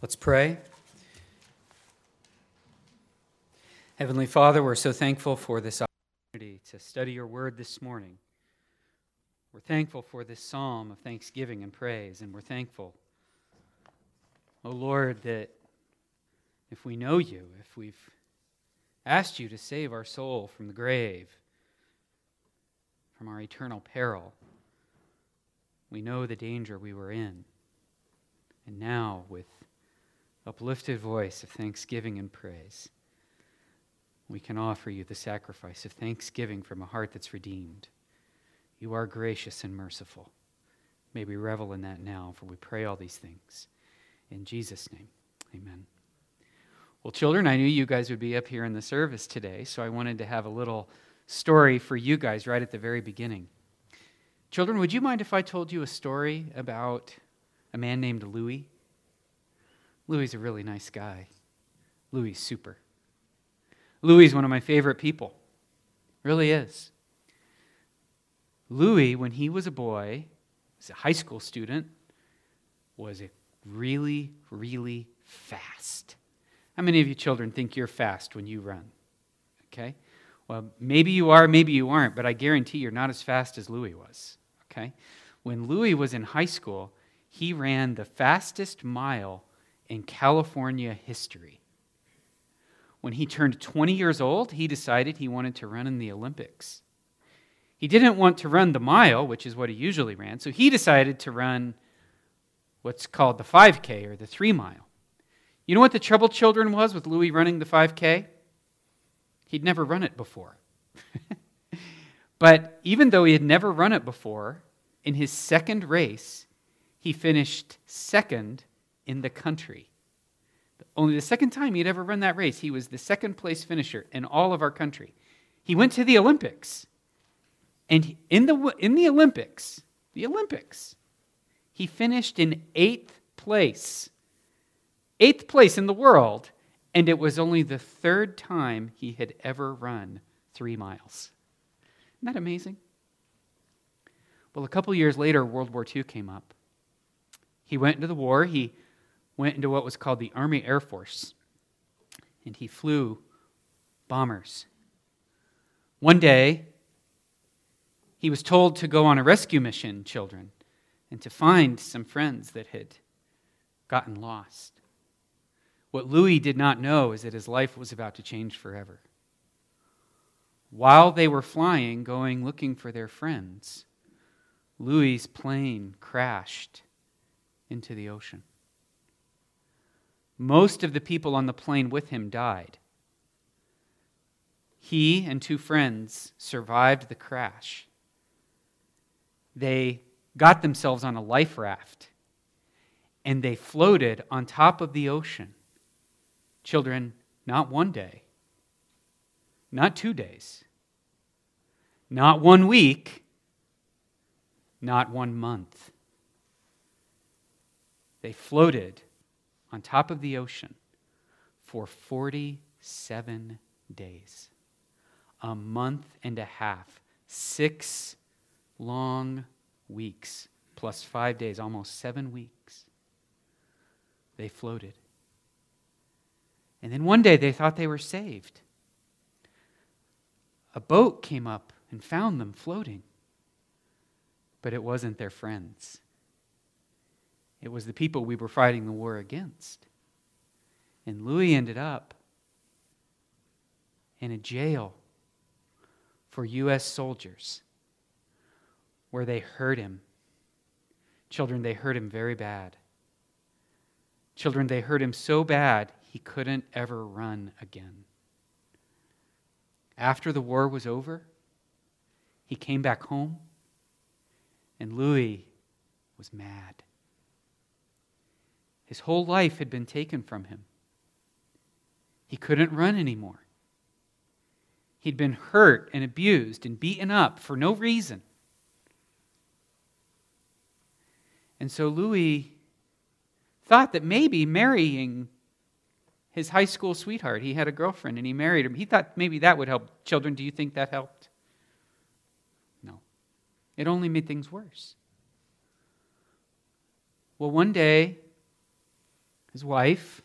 Let's pray. Heavenly Father, we're so thankful for this opportunity to study your word this morning. We're thankful for this psalm of thanksgiving and praise, and we're thankful, oh Lord, that if we know you, if we've asked you to save our soul from the grave, from our eternal peril, we know the danger we were in. And now, with uplifted voice of thanksgiving and praise, we can offer you the sacrifice of thanksgiving from a heart that's redeemed. You are gracious and merciful. May we revel in that now, for we pray all these things. In Jesus' name, amen. Well, children, I knew you guys would be up here in the service today, so I wanted to have a little story for you guys right at the very beginning. Children, would you mind if I told you a story about a man named Louis? Louis is a really nice guy. Louis is super. Louis is one of my favorite people. Really is. Louis, when he was a boy, was a high school student, was really, really fast. How many of you children think you're fast when you run? Okay? Well, maybe you are, maybe you aren't, but I guarantee you're not as fast as Louis was. Okay? When Louis was in high school, he ran the fastest mile in California history. When he turned 20 years old, he decided he wanted to run in the Olympics. He didn't want to run the mile, which is what he usually ran, so he decided to run what's called the 5K or the three mile. You know what the trouble, children, was with Louis running the 5K? He'd never run it before. but even though he had never run it before, in his second race, he finished second in the country. Only the second time he'd ever run that race, he was the second place finisher in all of our country. He went to the Olympics. And in the, in the Olympics, the Olympics, he finished in eighth place. Eighth place in the world. And it was only the third time he had ever run three miles. Isn't that amazing? Well, a couple years later, World War II came up. He went into the war. He went into what was called the Army Air Force, and he flew bombers. One day, he was told to go on a rescue mission, children, and to find some friends that had gotten lost. What Louis did not know is that his life was about to change forever. While they were flying, going looking for their friends, Louis's plane crashed into the ocean. Most of the people on the plane with him died. He and two friends survived the crash. They got themselves on a life raft and they floated on top of the ocean. Children, not one day, not two days, not one week, not one month. They floated on top of the ocean for 47 days, a month and a half, six long weeks, plus five days, almost seven weeks. They floated. And then one day they thought they were saved. A boat came up and found them floating, but it wasn't their friends. It was the people we were fighting the war against. And Louis ended up in a jail for U.S. soldiers where they hurt him. Children, they hurt him very bad. Children, they hurt him so bad he couldn't ever run again. After the war was over, he came back home, and Louis was mad. His whole life had been taken from him. He couldn't run anymore. He'd been hurt and abused and beaten up for no reason. And so Louis thought that maybe marrying his high school sweetheart, he had a girlfriend and he married her. He thought maybe that would help. Children, do you think that helped? No. It only made things worse. Well, one day, his wife,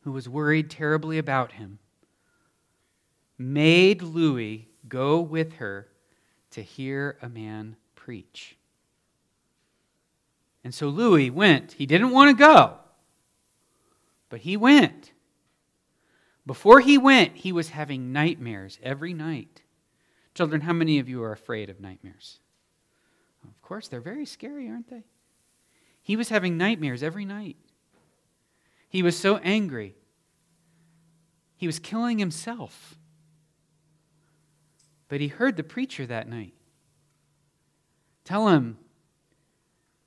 who was worried terribly about him, made Louis go with her to hear a man preach. And so Louis went. He didn't want to go, but he went. Before he went, he was having nightmares every night. Children, how many of you are afraid of nightmares? Of course, they're very scary, aren't they? He was having nightmares every night. He was so angry. He was killing himself. But he heard the preacher that night tell him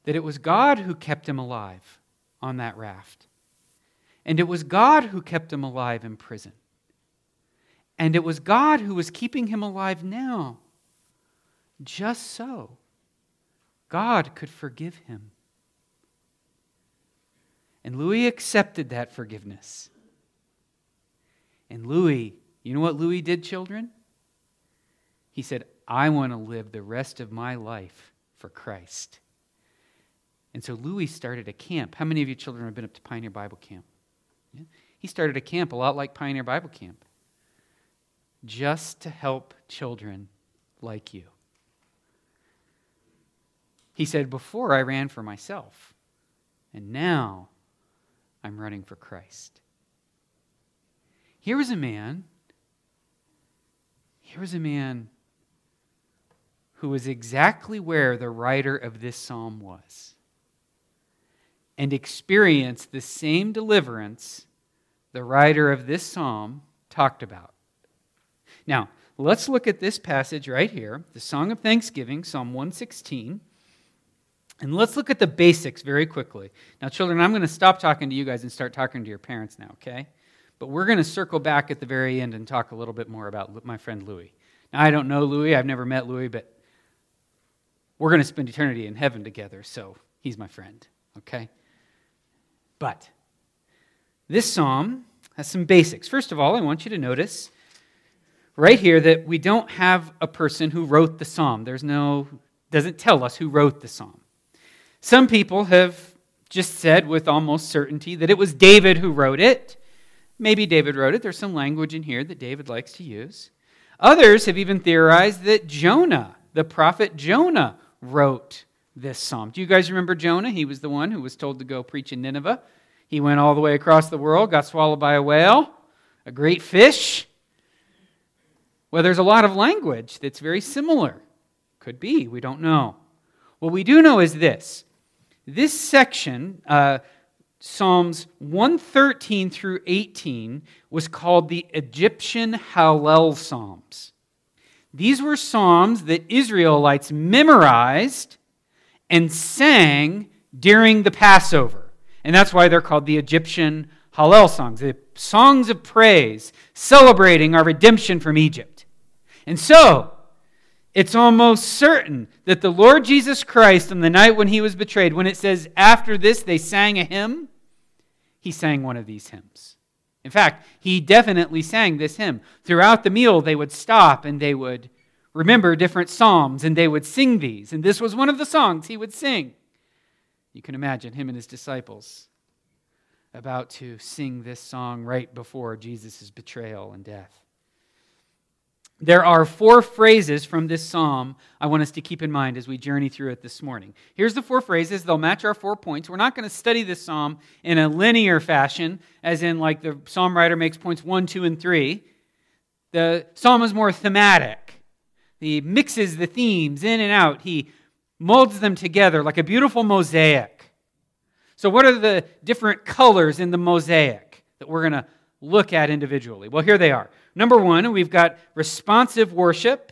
that it was God who kept him alive on that raft. And it was God who kept him alive in prison. And it was God who was keeping him alive now. Just so God could forgive him. And Louis accepted that forgiveness. And Louis, you know what Louis did, children? He said, I want to live the rest of my life for Christ. And so Louis started a camp. How many of you children have been up to Pioneer Bible Camp? Yeah? He started a camp a lot like Pioneer Bible Camp, just to help children like you. He said, Before I ran for myself, and now I'm running for Christ. Here was a man, here was a man who was exactly where the writer of this psalm was and experienced the same deliverance the writer of this psalm talked about. Now, let's look at this passage right here, the Song of Thanksgiving, Psalm 116. And let's look at the basics very quickly. Now, children, I'm going to stop talking to you guys and start talking to your parents now, okay? But we're going to circle back at the very end and talk a little bit more about my friend Louis. Now, I don't know Louis, I've never met Louis, but we're going to spend eternity in heaven together, so he's my friend, okay? But this psalm has some basics. First of all, I want you to notice right here that we don't have a person who wrote the psalm. There's no, doesn't tell us who wrote the psalm. Some people have just said with almost certainty that it was David who wrote it. Maybe David wrote it. There's some language in here that David likes to use. Others have even theorized that Jonah, the prophet Jonah, wrote this psalm. Do you guys remember Jonah? He was the one who was told to go preach in Nineveh. He went all the way across the world, got swallowed by a whale, a great fish. Well, there's a lot of language that's very similar. Could be, we don't know. What we do know is this this section, uh, Psalms 113 through 18, was called the Egyptian Hallel Psalms. These were psalms that Israelites memorized and sang during the Passover. And that's why they're called the Egyptian Hallel songs, the songs of praise celebrating our redemption from Egypt. And so, it's almost certain that the Lord Jesus Christ, on the night when he was betrayed, when it says, after this they sang a hymn, he sang one of these hymns. In fact, he definitely sang this hymn. Throughout the meal, they would stop and they would remember different psalms and they would sing these. And this was one of the songs he would sing. You can imagine him and his disciples about to sing this song right before Jesus' betrayal and death. There are four phrases from this psalm I want us to keep in mind as we journey through it this morning. Here's the four phrases. They'll match our four points. We're not going to study this psalm in a linear fashion, as in, like the psalm writer makes points one, two, and three. The psalm is more thematic. He mixes the themes in and out, he molds them together like a beautiful mosaic. So, what are the different colors in the mosaic that we're going to look at individually? Well, here they are. Number one, we've got responsive worship.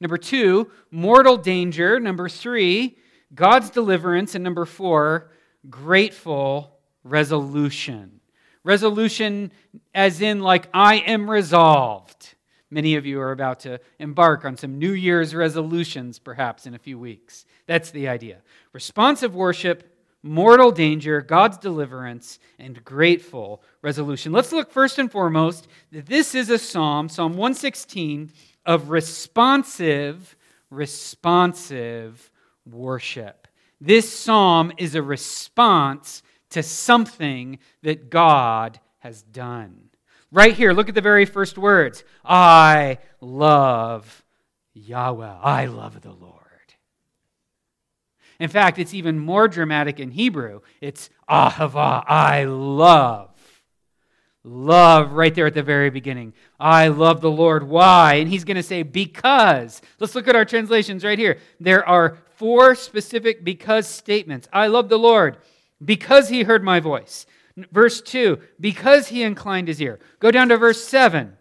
Number two, mortal danger. Number three, God's deliverance. And number four, grateful resolution. Resolution, as in, like, I am resolved. Many of you are about to embark on some New Year's resolutions, perhaps, in a few weeks. That's the idea. Responsive worship, mortal danger, God's deliverance, and grateful resolution. Let's look first and foremost that this is a psalm, Psalm 116, of responsive, responsive worship. This psalm is a response to something that God has done. Right here, look at the very first words I love Yahweh. I love the Lord. In fact, it's even more dramatic in Hebrew. It's ahava, I love. Love right there at the very beginning. I love the Lord. Why? And he's going to say, because. Let's look at our translations right here. There are four specific because statements. I love the Lord because he heard my voice. Verse 2, because he inclined his ear. Go down to verse 7.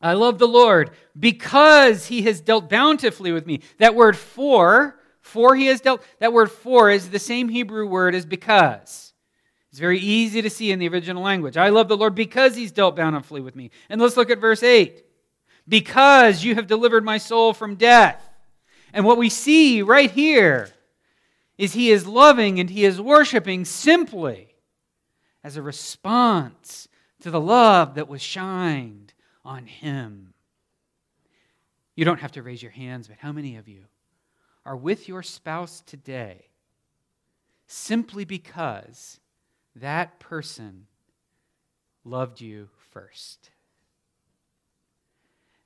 I love the Lord because he has dealt bountifully with me. That word for, for he has dealt, that word for is the same Hebrew word as because. It's very easy to see in the original language. I love the Lord because he's dealt bountifully with me. And let's look at verse 8. Because you have delivered my soul from death. And what we see right here is he is loving and he is worshiping simply as a response to the love that was shined on him. You don't have to raise your hands, but how many of you are with your spouse today simply because that person loved you first?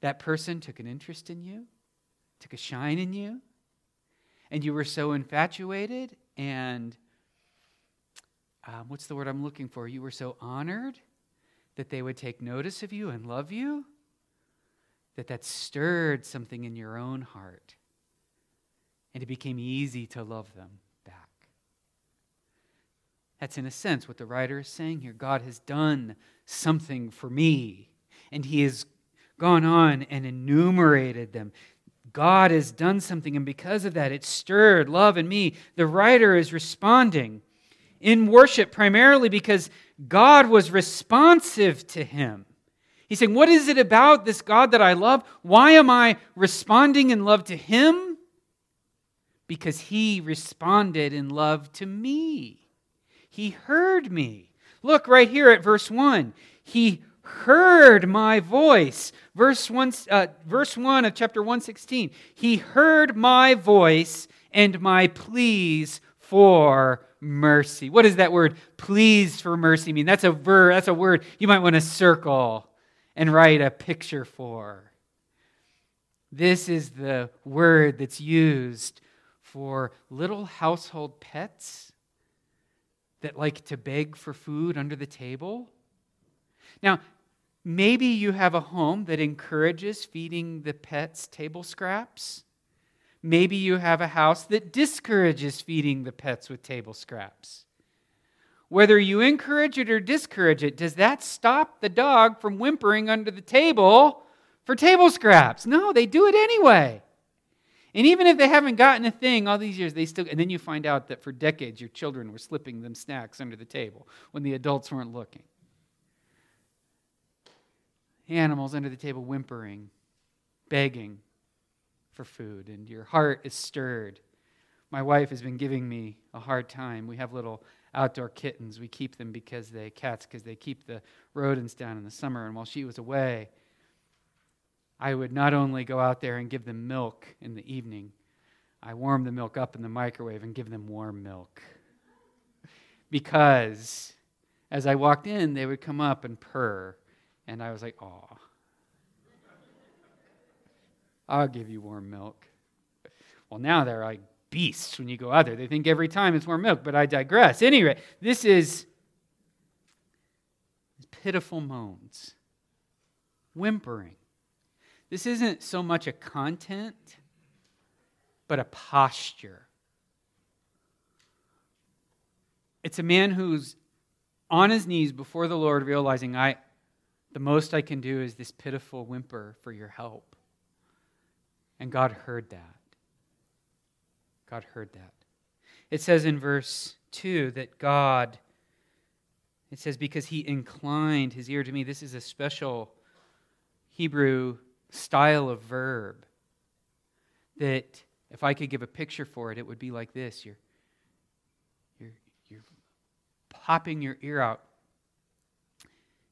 That person took an interest in you, took a shine in you, and you were so infatuated and um, what's the word I'm looking for? You were so honored that they would take notice of you and love you that that stirred something in your own heart and it became easy to love them back. That's, in a sense, what the writer is saying here. God has done something for me, and he has gone on and enumerated them. God has done something, and because of that, it stirred love in me. The writer is responding in worship primarily because God was responsive to him. He's saying, What is it about this God that I love? Why am I responding in love to him? Because he responded in love to me. He heard me. Look right here at verse 1. He heard my voice. Verse 1, uh, verse 1 of chapter 116. He heard my voice and my pleas for mercy. What does that word pleas for mercy mean? That's a verb, that's a word you might want to circle and write a picture for. This is the word that's used for little household pets that like to beg for food under the table. Now, maybe you have a home that encourages feeding the pets table scraps. Maybe you have a house that discourages feeding the pets with table scraps. Whether you encourage it or discourage it, does that stop the dog from whimpering under the table for table scraps? No, they do it anyway. And even if they haven't gotten a thing all these years, they still, and then you find out that for decades your children were slipping them snacks under the table when the adults weren't looking. Animals under the table whimpering, begging, for food and your heart is stirred. My wife has been giving me a hard time. We have little outdoor kittens. We keep them because they cats because they keep the rodents down in the summer. And while she was away, I would not only go out there and give them milk in the evening, I warm the milk up in the microwave and give them warm milk. Because as I walked in, they would come up and purr. And I was like, oh, I'll give you warm milk. Well, now they're like beasts when you go out there. They think every time it's warm milk, but I digress. Anyway, this is pitiful moans, whimpering. This isn't so much a content, but a posture. It's a man who's on his knees before the Lord, realizing, I, the most I can do is this pitiful whimper for your help. And God heard that. God heard that. It says in verse 2 that God, it says, because he inclined his ear to me. This is a special Hebrew style of verb that if I could give a picture for it, it would be like this. You're, you're, you're popping your ear out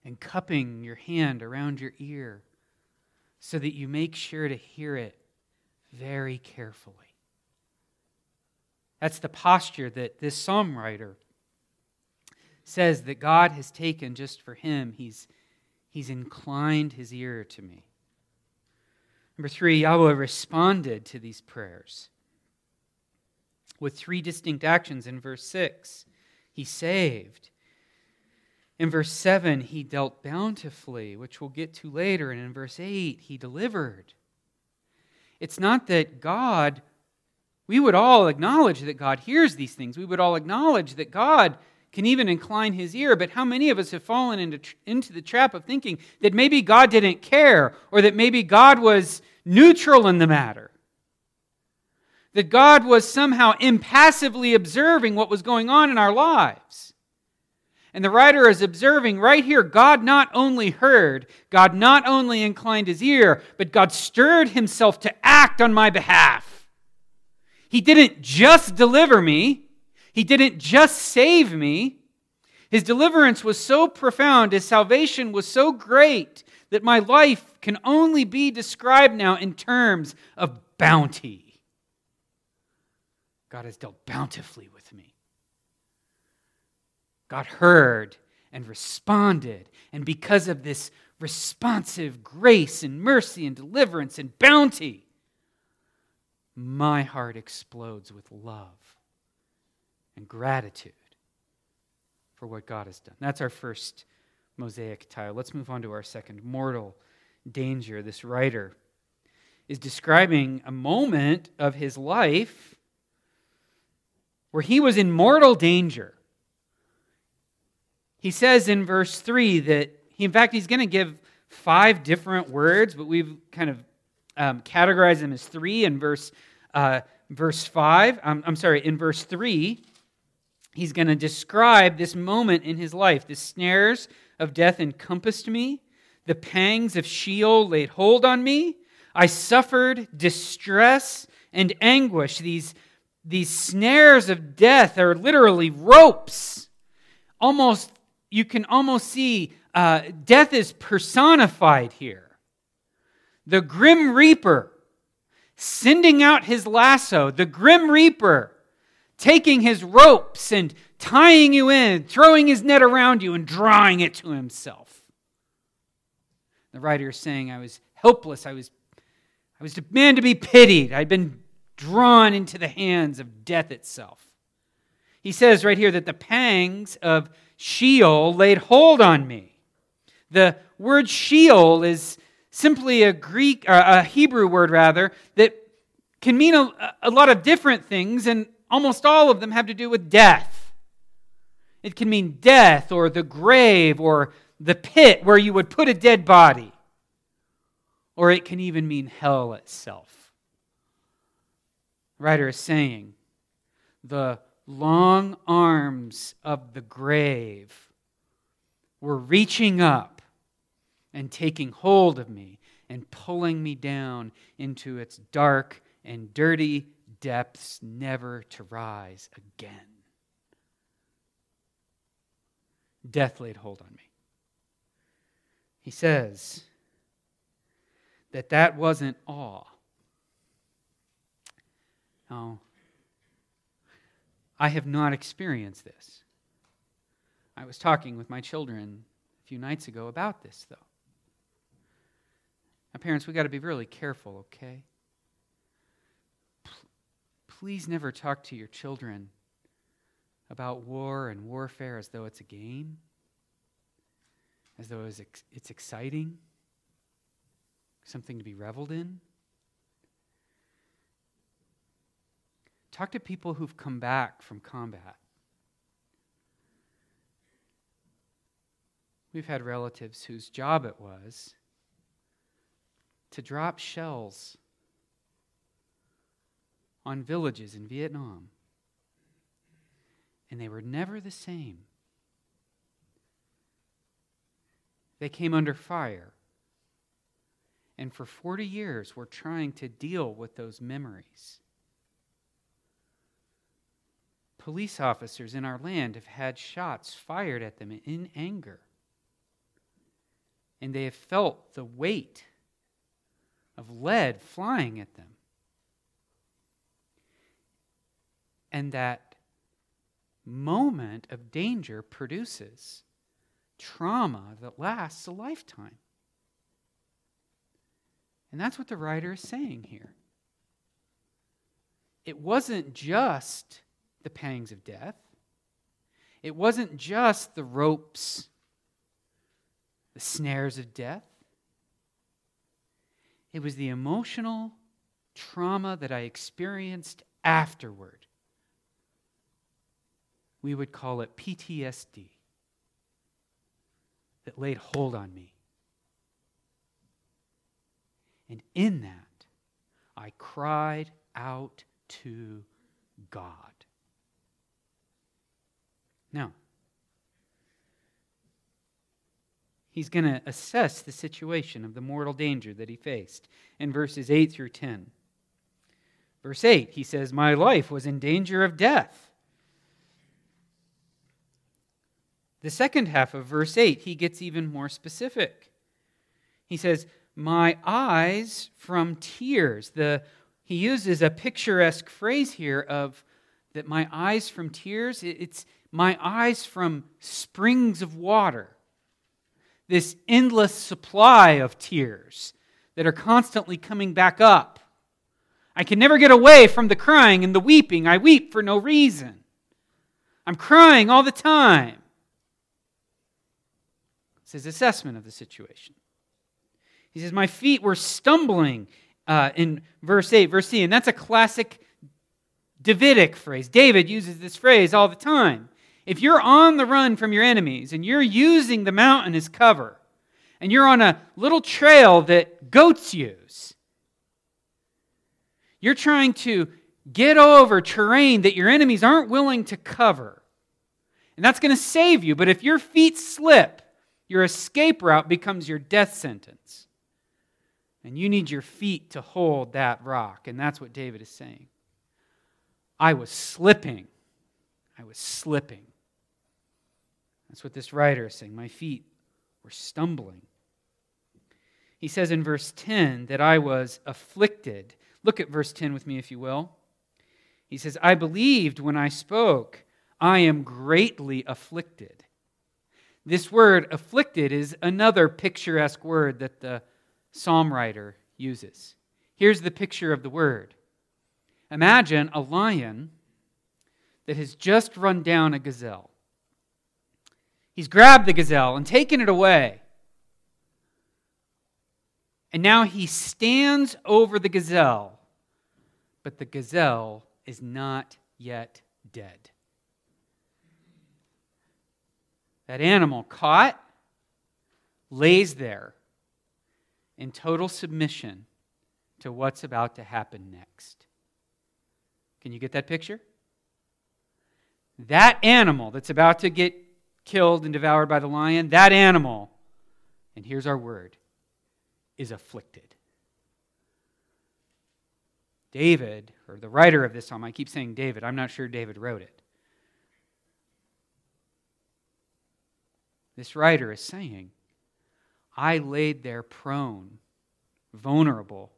and cupping your hand around your ear so that you make sure to hear it very carefully. That's the posture that this psalm writer says that God has taken just for him, he's, he's inclined his ear to me. Number three, Yahweh responded to these prayers with three distinct actions in verse 6. He saved. In verse 7, he dealt bountifully, which we'll get to later. And in verse 8, he delivered. It's not that God, we would all acknowledge that God hears these things. We would all acknowledge that God can even incline his ear, but how many of us have fallen into, into the trap of thinking that maybe God didn't care or that maybe God was neutral in the matter? That God was somehow impassively observing what was going on in our lives. And the writer is observing right here God not only heard, God not only inclined his ear, but God stirred himself to act on my behalf. He didn't just deliver me, he didn't just save me. His deliverance was so profound, his salvation was so great that my life can only be described now in terms of bounty. God has dealt bountifully with me. God heard and responded, and because of this responsive grace and mercy and deliverance and bounty, my heart explodes with love and gratitude for what God has done. That's our first mosaic tile. Let's move on to our second mortal danger. This writer is describing a moment of his life where he was in mortal danger. He says in verse 3 that he, in fact, he's going to give five different words, but we've kind of um, categorized them as three in verse, uh, verse 5. Um, I'm sorry, in verse 3 he's going to describe this moment in his life. The snares of death encompassed me, the pangs of Sheol laid hold on me. I suffered distress and anguish. These, these snares of death are literally ropes. Almost, you can almost see uh, death is personified here. The grim reaper sending out his lasso, the grim reaper taking his ropes and tying you in, throwing his net around you and drawing it to himself. The writer is saying, I was helpless. I was, I was a man to be pitied. I'd been drawn into the hands of death itself. He says right here that the pangs of Sheol laid hold on me. The word Sheol is simply a Greek, or a Hebrew word rather, that can mean a, a lot of different things, and Almost all of them have to do with death. It can mean death or the grave or the pit where you would put a dead body. Or it can even mean hell itself. The writer is saying the long arms of the grave were reaching up and taking hold of me and pulling me down into its dark and dirty depths never to rise again. Death laid hold on me. He says that that wasn't all. Now, I have not experienced this. I was talking with my children a few nights ago about this, though. Now, parents, we've got to be really careful, okay? please never talk to your children about war and warfare as though it's a game, as though it's, it's exciting, something to be reveled in. Talk to people who've come back from combat. We've had relatives whose job it was to drop shells on villages in Vietnam. And they were never the same. They came under fire. And for 40 years, we're trying to deal with those memories. Police officers in our land have had shots fired at them in anger. And they have felt the weight of lead flying at them. and that moment of danger produces trauma that lasts a lifetime. And that's what the writer is saying here. It wasn't just the pangs of death, it wasn't just the ropes, the snares of death. It was the emotional trauma that I experienced afterward. We would call it PTSD that laid hold on me. And in that, I cried out to God. Now, he's going to assess the situation of the mortal danger that he faced in verses 8 through 10. Verse 8, he says, My life was in danger of death. The second half of verse 8, he gets even more specific. He says, My eyes from tears. The, he uses a picturesque phrase here of that my eyes from tears, it's my eyes from springs of water. This endless supply of tears that are constantly coming back up. I can never get away from the crying and the weeping. I weep for no reason. I'm crying all the time. It's his assessment of the situation. He says, My feet were stumbling uh, in verse 8, verse C, and that's a classic Davidic phrase. David uses this phrase all the time. If you're on the run from your enemies and you're using the mountain as cover, and you're on a little trail that goats use, you're trying to get over terrain that your enemies aren't willing to cover. And that's going to save you. But if your feet slip, your escape route becomes your death sentence. And you need your feet to hold that rock. And that's what David is saying. I was slipping. I was slipping. That's what this writer is saying. My feet were stumbling. He says in verse 10 that I was afflicted. Look at verse 10 with me, if you will. He says, I believed when I spoke, I am greatly afflicted. This word, afflicted, is another picturesque word that the psalm writer uses. Here's the picture of the word Imagine a lion that has just run down a gazelle. He's grabbed the gazelle and taken it away. And now he stands over the gazelle, but the gazelle is not yet dead. That animal caught lays there in total submission to what's about to happen next. Can you get that picture? That animal that's about to get killed and devoured by the lion, that animal, and here's our word, is afflicted. David, or the writer of this psalm, I keep saying David, I'm not sure David wrote it. This writer is saying, I laid there prone, vulnerable,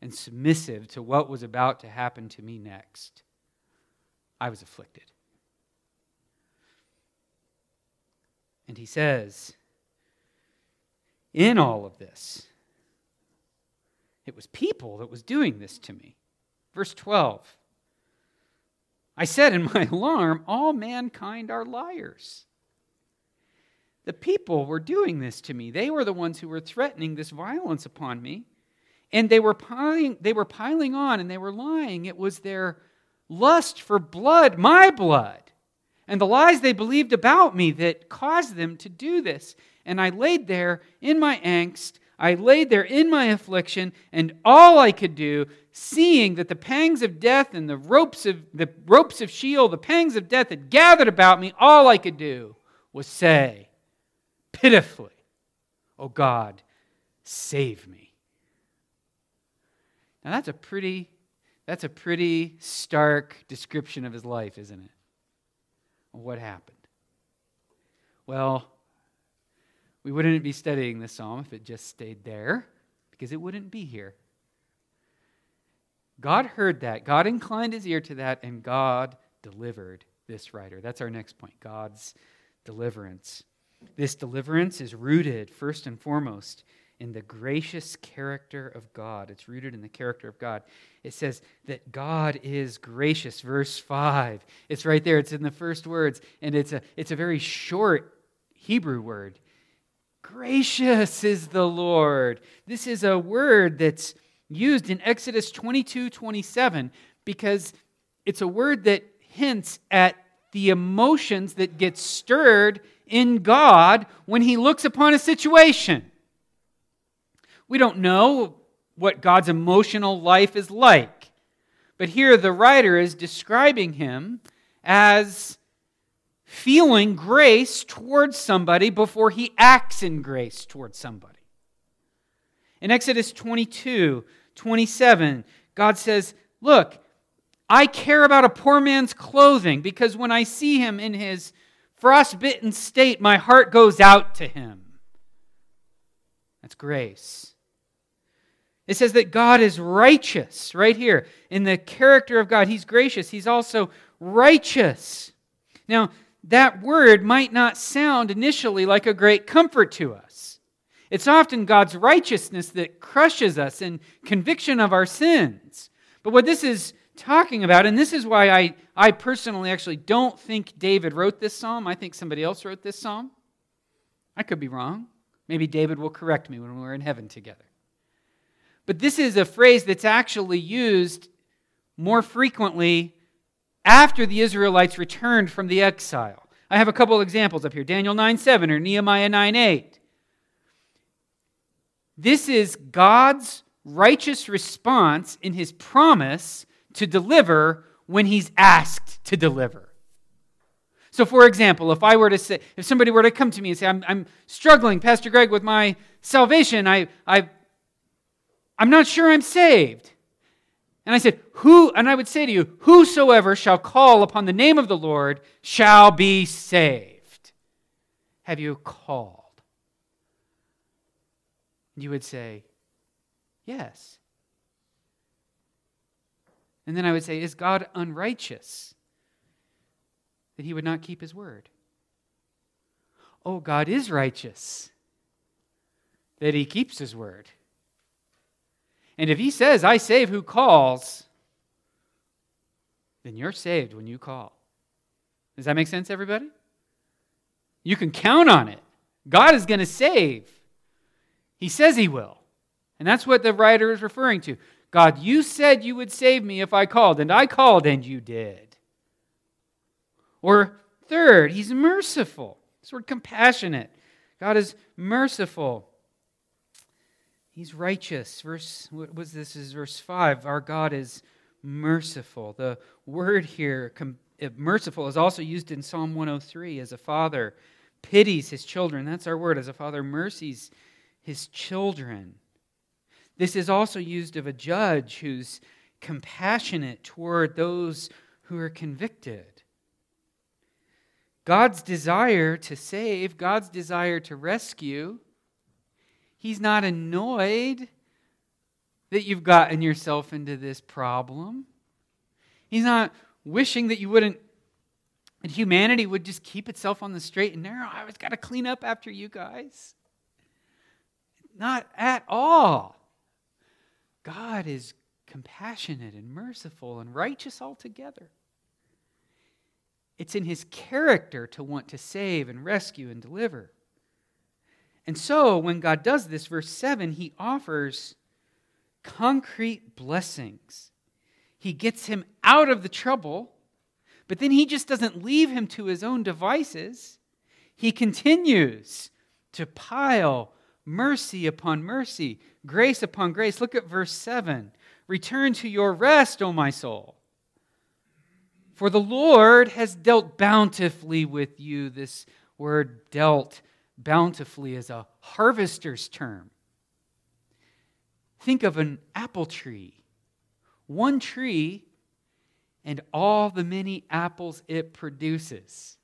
and submissive to what was about to happen to me next. I was afflicted. And he says, in all of this, it was people that was doing this to me. Verse 12. I said in my alarm, All mankind are liars. The people were doing this to me. They were the ones who were threatening this violence upon me. And they were piling, they were piling on and they were lying. It was their lust for blood, my blood, and the lies they believed about me that caused them to do this. And I laid there in my angst, I laid there in my affliction, and all I could do, seeing that the pangs of death and the ropes of the ropes of Sheol, the pangs of death had gathered about me, all I could do was say pitifully, "Oh God, save me." Now that's a pretty that's a pretty stark description of his life, isn't it? What happened? Well, we wouldn't be studying this psalm if it just stayed there, because it wouldn't be here. God heard that. God inclined his ear to that, and God delivered this writer. That's our next point God's deliverance. This deliverance is rooted, first and foremost, in the gracious character of God. It's rooted in the character of God. It says that God is gracious. Verse 5. It's right there. It's in the first words. And it's a, it's a very short Hebrew word. Gracious is the Lord. This is a word that's used in Exodus 22 27 because it's a word that hints at the emotions that get stirred in God when he looks upon a situation. We don't know what God's emotional life is like. But here the writer is describing him as feeling grace towards somebody before he acts in grace towards somebody. In Exodus 22 27, God says, Look, I care about a poor man's clothing because when I see him in his frostbitten state, my heart goes out to him. That's grace. It says that God is righteous right here. In the character of God, He's gracious. He's also righteous. Now, that word might not sound initially like a great comfort to us. It's often God's righteousness that crushes us in conviction of our sins. But what this is talking about, and this is why I, I personally actually don't think David wrote this psalm, I think somebody else wrote this psalm. I could be wrong. Maybe David will correct me when we're in heaven together. But this is a phrase that's actually used more frequently after the Israelites returned from the exile. I have a couple examples up here Daniel 9 7 or Nehemiah 9 8. This is God's righteous response in his promise to deliver when he's asked to deliver. So, for example, if I were to say, if somebody were to come to me and say, I'm, I'm struggling, Pastor Greg, with my salvation, I, I, I'm not sure I'm saved. And I said, Who, and I would say to you, Whosoever shall call upon the name of the Lord shall be saved. Have you called? You would say, Yes. And then I would say, Is God unrighteous that he would not keep his word? Oh, God is righteous that he keeps his word. And if he says, I save who calls, then you're saved when you call. Does that make sense, everybody? You can count on it. God is going to save. He says he will. And that's what the writer is referring to. God, you said you would save me if I called, and I called, and you did. Or third, he's merciful. This word compassionate. God is merciful. He's righteous. Verse what was this? Is verse five. Our God is merciful. The word here, eh, merciful, is also used in Psalm 103 as a father pities his children. That's our word. As a father mercies his children. This is also used of a judge who's compassionate toward those who are convicted. God's desire to save, God's desire to rescue, He's not annoyed that you've gotten yourself into this problem. He's not wishing that you wouldn't, that humanity would just keep itself on the straight and narrow. I was got to clean up after you guys. Not at all. God is compassionate and merciful and righteous altogether. It's in his character to want to save and rescue and deliver. And so, when God does this, verse 7, he offers concrete blessings. He gets him out of the trouble, but then he just doesn't leave him to his own devices. He continues to pile mercy upon mercy, grace upon grace. Look at verse 7. Return to your rest, O my soul. For the Lord has dealt bountifully with you. This word dealt bountifully is a harvester's term. Think of an apple tree. One tree and all the many apples it produces.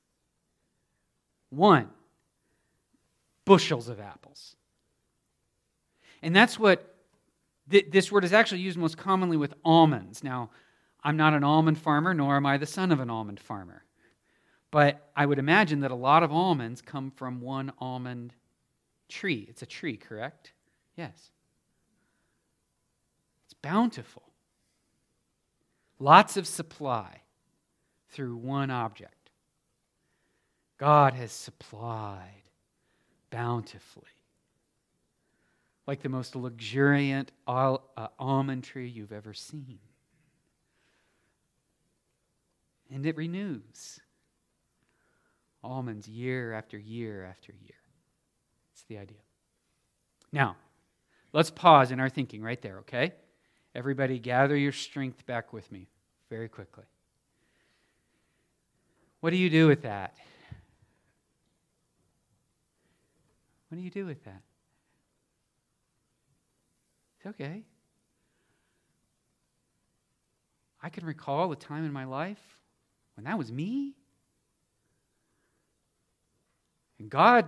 One. Bushels of apples. And that's what th- this word is actually used most commonly with almonds. Now, I'm not an almond farmer, nor am I the son of an almond farmer. But I would imagine that a lot of almonds come from one almond tree. It's a tree, correct? Yes. It's bountiful. Lots of supply through one object. God has supplied bountifully. Like the most luxuriant uh, almond tree you've ever seen. And it renews almonds year after year after year. It's the idea. Now, let's pause in our thinking right there, okay? Everybody, gather your strength back with me very quickly. What do you do with that? What do you do with that? It's okay. I can recall a time in my life when that was me. And God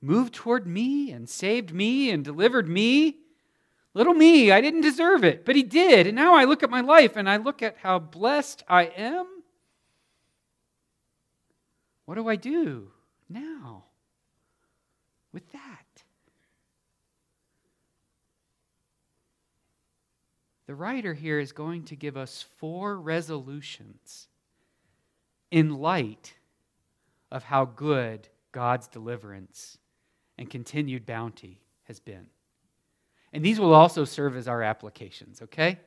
moved toward me and saved me and delivered me. Little me, I didn't deserve it, but He did. And now I look at my life and I look at how blessed I am. What do I do now with that? The writer here is going to give us four resolutions in light of how good God's deliverance and continued bounty has been. And these will also serve as our applications, okay?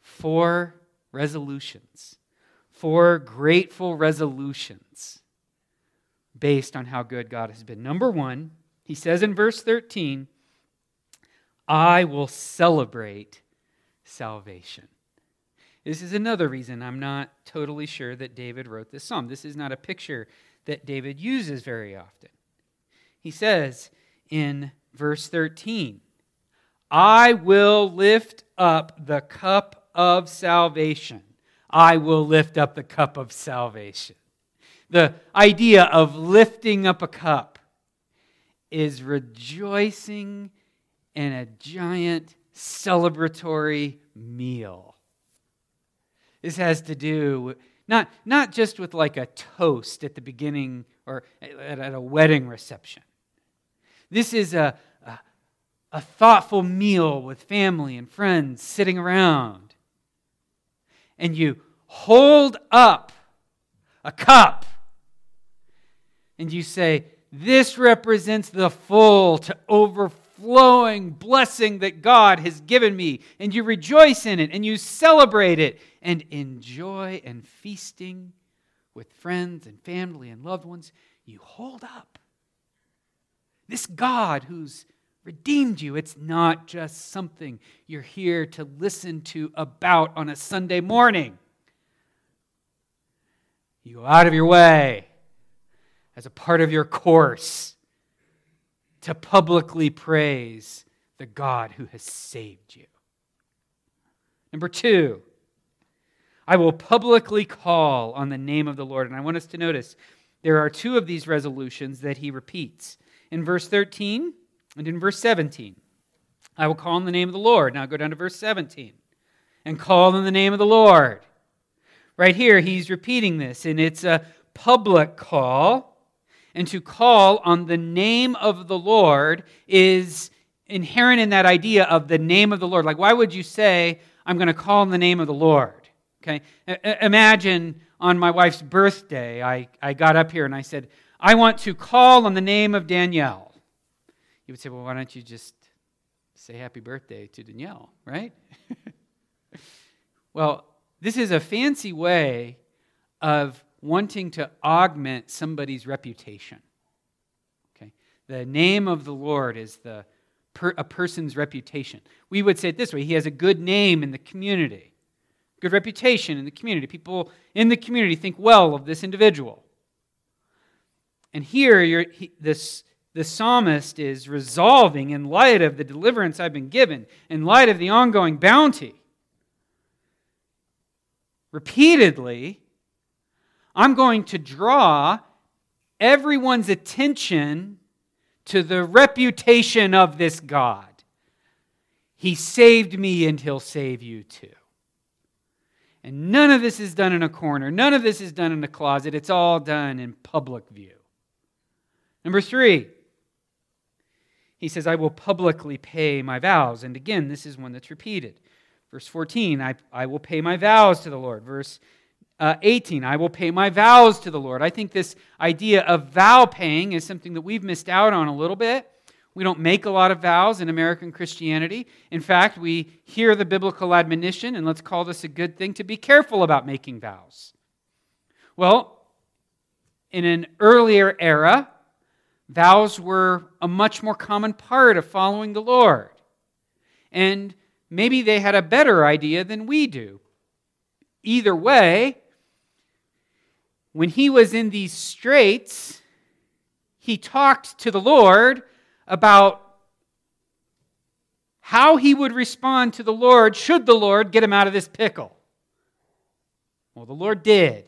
Four resolutions, four grateful resolutions based on how good God has been. Number one, he says in verse 13, I will celebrate salvation. This is another reason I'm not totally sure that David wrote this psalm. This is not a picture that David uses very often. He says in verse 13, I will lift up the cup of salvation. I will lift up the cup of salvation. The idea of lifting up a cup is rejoicing in a giant celebratory meal. This has to do not, not just with like a toast at the beginning or at, at a wedding reception. This is a, a, a thoughtful meal with family and friends sitting around. And you hold up a cup and you say, This represents the full to overflowing blessing that God has given me. And you rejoice in it and you celebrate it and enjoy and feasting with friends and family and loved ones. You hold up this God who's redeemed you. It's not just something you're here to listen to about on a Sunday morning. You go out of your way as a part of your course to publicly praise the God who has saved you. Number two, I will publicly call on the name of the Lord. And I want us to notice there are two of these resolutions that he repeats in verse 13 and in verse 17. I will call on the name of the Lord. Now go down to verse 17 and call on the name of the Lord. Right here, he's repeating this, and it's a public call. And to call on the name of the Lord is inherent in that idea of the name of the Lord. Like, why would you say, I'm going to call on the name of the Lord? Okay? Imagine on my wife's birthday, I, I got up here and I said, I want to call on the name of Danielle. You would say, well, why don't you just say happy birthday to Danielle, right? well, this is a fancy way of wanting to augment somebody's reputation. Okay? The name of the Lord is the per, a person's reputation. We would say it this way he has a good name in the community, good reputation in the community. People in the community think well of this individual. And here, he, this, the psalmist is resolving, in light of the deliverance I've been given, in light of the ongoing bounty, repeatedly, I'm going to draw everyone's attention to the reputation of this God. He saved me, and He'll save you too. And none of this is done in a corner. None of this is done in a closet. It's all done in public view. Number three, he says, I will publicly pay my vows. And again, this is one that's repeated. Verse 14, I, I will pay my vows to the Lord. Verse uh, 18, I will pay my vows to the Lord. I think this idea of vow paying is something that we've missed out on a little bit. We don't make a lot of vows in American Christianity. In fact, we hear the biblical admonition, and let's call this a good thing, to be careful about making vows. Well, in an earlier era, Vows were a much more common part of following the Lord. And maybe they had a better idea than we do. Either way, when he was in these straits, he talked to the Lord about how he would respond to the Lord should the Lord get him out of this pickle. Well, the Lord did.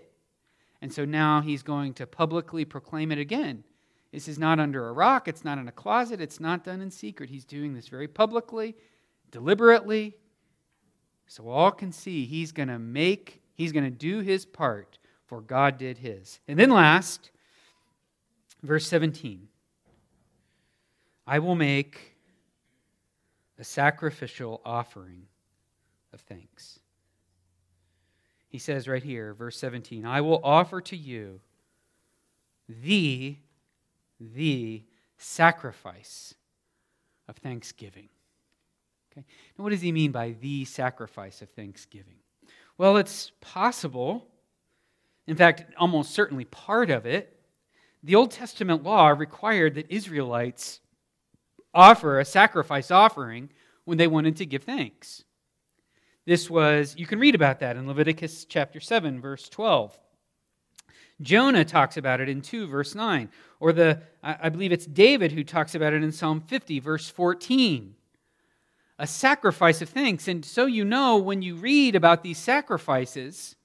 And so now he's going to publicly proclaim it again. This is not under a rock, it's not in a closet, it's not done in secret. He's doing this very publicly, deliberately, so all can see he's going to make, he's going to do his part, for God did his. And then last, verse 17 I will make a sacrificial offering of thanks. He says right here, verse 17, I will offer to you the the sacrifice of thanksgiving. Okay? Now, what does he mean by the sacrifice of thanksgiving? Well, it's possible, in fact, almost certainly part of it. The Old Testament law required that Israelites offer a sacrifice offering when they wanted to give thanks. This was, you can read about that in Leviticus chapter 7, verse 12. Jonah talks about it in 2, verse 9. Or the, I believe it's David who talks about it in Psalm 50, verse 14. A sacrifice of thanks. And so you know when you read about these sacrifices,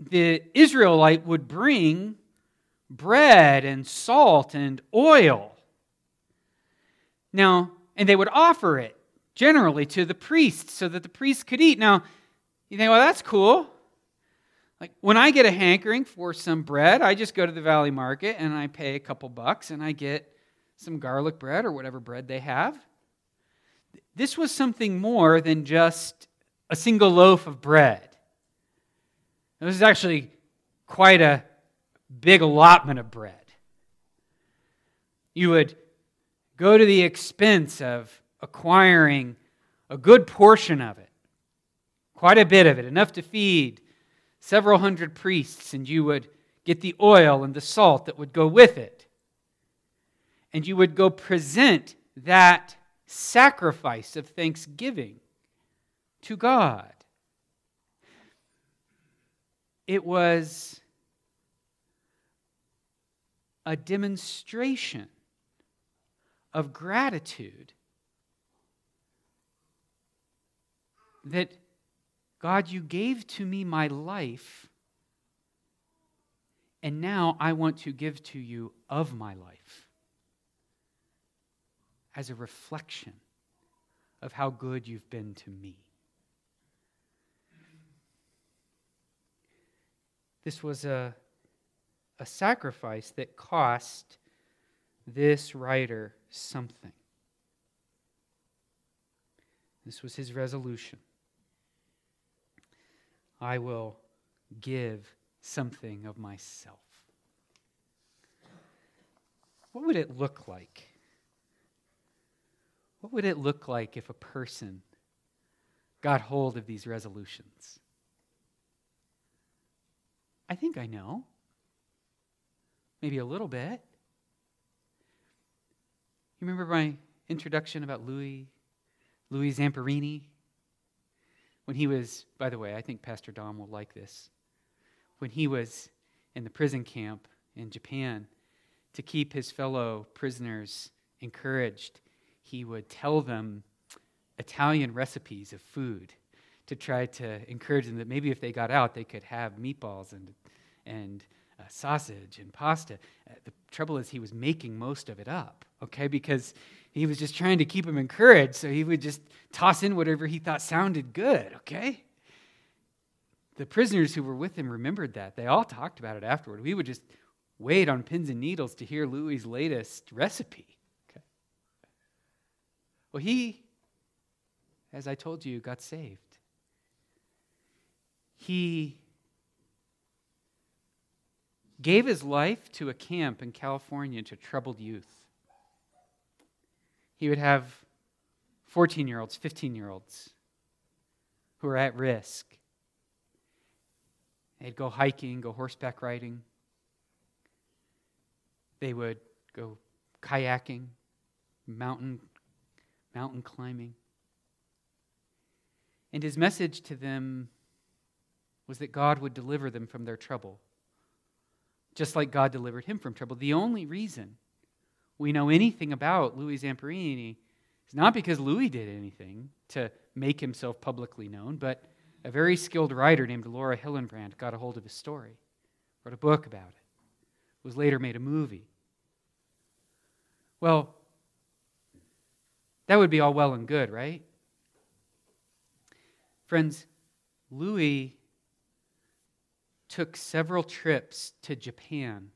the Israelite would bring bread and salt and oil. Now, and they would offer it generally to the priest so that the priest could eat. Now, you think, well, that's cool. Like when I get a hankering for some bread, I just go to the valley market and I pay a couple bucks and I get some garlic bread or whatever bread they have. This was something more than just a single loaf of bread. This is actually quite a big allotment of bread. You would go to the expense of acquiring a good portion of it, quite a bit of it, enough to feed several hundred priests, and you would get the oil and the salt that would go with it. And you would go present that sacrifice of thanksgiving to God. It was a demonstration of gratitude that God, you gave to me my life, and now I want to give to you of my life as a reflection of how good you've been to me. This was a, a sacrifice that cost this writer something. This was his resolution. I will give something of myself. What would it look like? What would it look like if a person got hold of these resolutions? I think I know. Maybe a little bit. You remember my introduction about Louis, Louis Zamperini? when he was, by the way, I think Pastor Dom will like this. When he was in the prison camp in Japan, to keep his fellow prisoners encouraged, he would tell them Italian recipes of food to try to encourage them that maybe if they got out, they could have meatballs and, and uh, sausage and pasta. Uh, the trouble is, he was making most of it up, okay, because he was just trying to keep him encouraged, so he would just toss in whatever he thought sounded good, okay? the prisoners who were with him remembered that. They all talked about it afterward. We would just wait on pins and needles to hear Louis's latest recipe. Okay. Well, he, as I told you, got saved. He gave his life to a camp in California to troubled youth. He would have 14 year olds, 15 year olds who are at risk. They'd go hiking, go horseback riding. They would go kayaking, mountain, mountain climbing. And his message to them was that God would deliver them from their trouble, just like God delivered him from trouble. The only reason we know anything about Louis Zamperini is not because Louis did anything to make himself publicly known, but a very skilled writer named Laura Hillenbrand got a hold of his story, wrote a book about it, was later made a movie. Well, that would be all well and good, right? Friends, Louis took several trips to Japan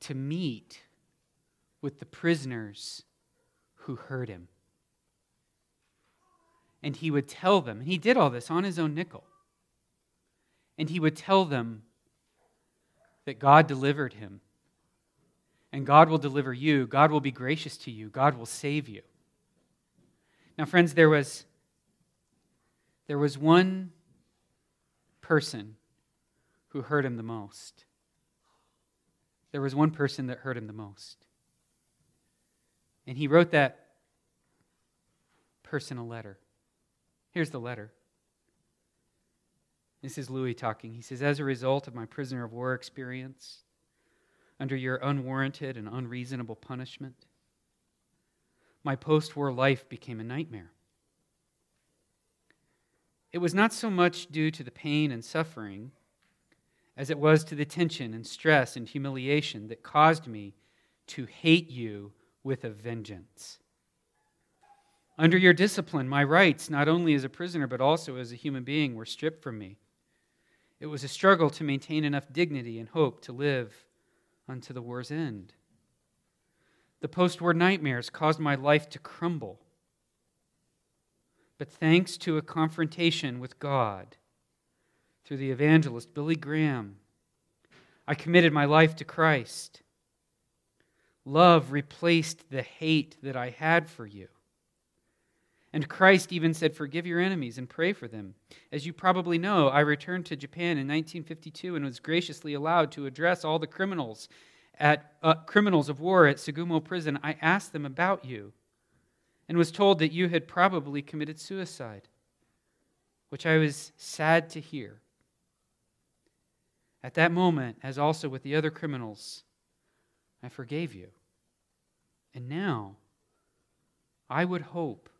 to meet with the prisoners who heard him. And he would tell them, and he did all this on his own nickel, and he would tell them that God delivered him, and God will deliver you, God will be gracious to you, God will save you. Now, friends, there was, there was one person who hurt him the most. There was one person that hurt him the most. And he wrote that person a letter. Here's the letter. This is Louis talking. He says, As a result of my prisoner of war experience, under your unwarranted and unreasonable punishment, my post war life became a nightmare. It was not so much due to the pain and suffering as it was to the tension and stress and humiliation that caused me to hate you with a vengeance. Under your discipline, my rights, not only as a prisoner but also as a human being, were stripped from me. It was a struggle to maintain enough dignity and hope to live unto the war's end. The post war nightmares caused my life to crumble. But thanks to a confrontation with God through the evangelist Billy Graham, I committed my life to Christ. Love replaced the hate that I had for you. And Christ even said, Forgive your enemies and pray for them. As you probably know, I returned to Japan in 1952 and was graciously allowed to address all the criminals at uh, criminals of war at Sugamo prison. I asked them about you and was told that you had probably committed suicide, which I was sad to hear. At that moment, as also with the other criminals, I forgave you. And now, I would hope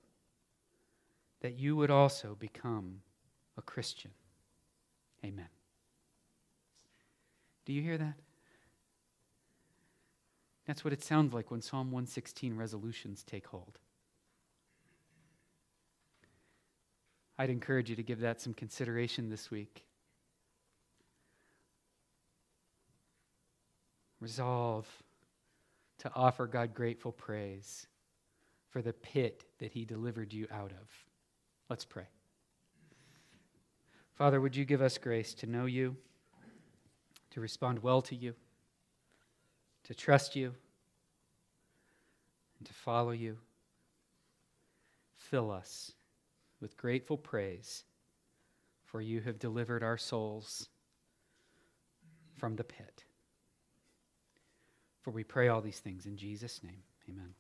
that you would also become a Christian. Amen. Do you hear that? That's what it sounds like when Psalm 116 resolutions take hold. I'd encourage you to give that some consideration this week. Resolve to offer God grateful praise for the pit that He delivered you out of. Let's pray. Father, would you give us grace to know you, to respond well to you, to trust you, and to follow you? Fill us with grateful praise, for you have delivered our souls from the pit. For we pray all these things in Jesus' name. Amen.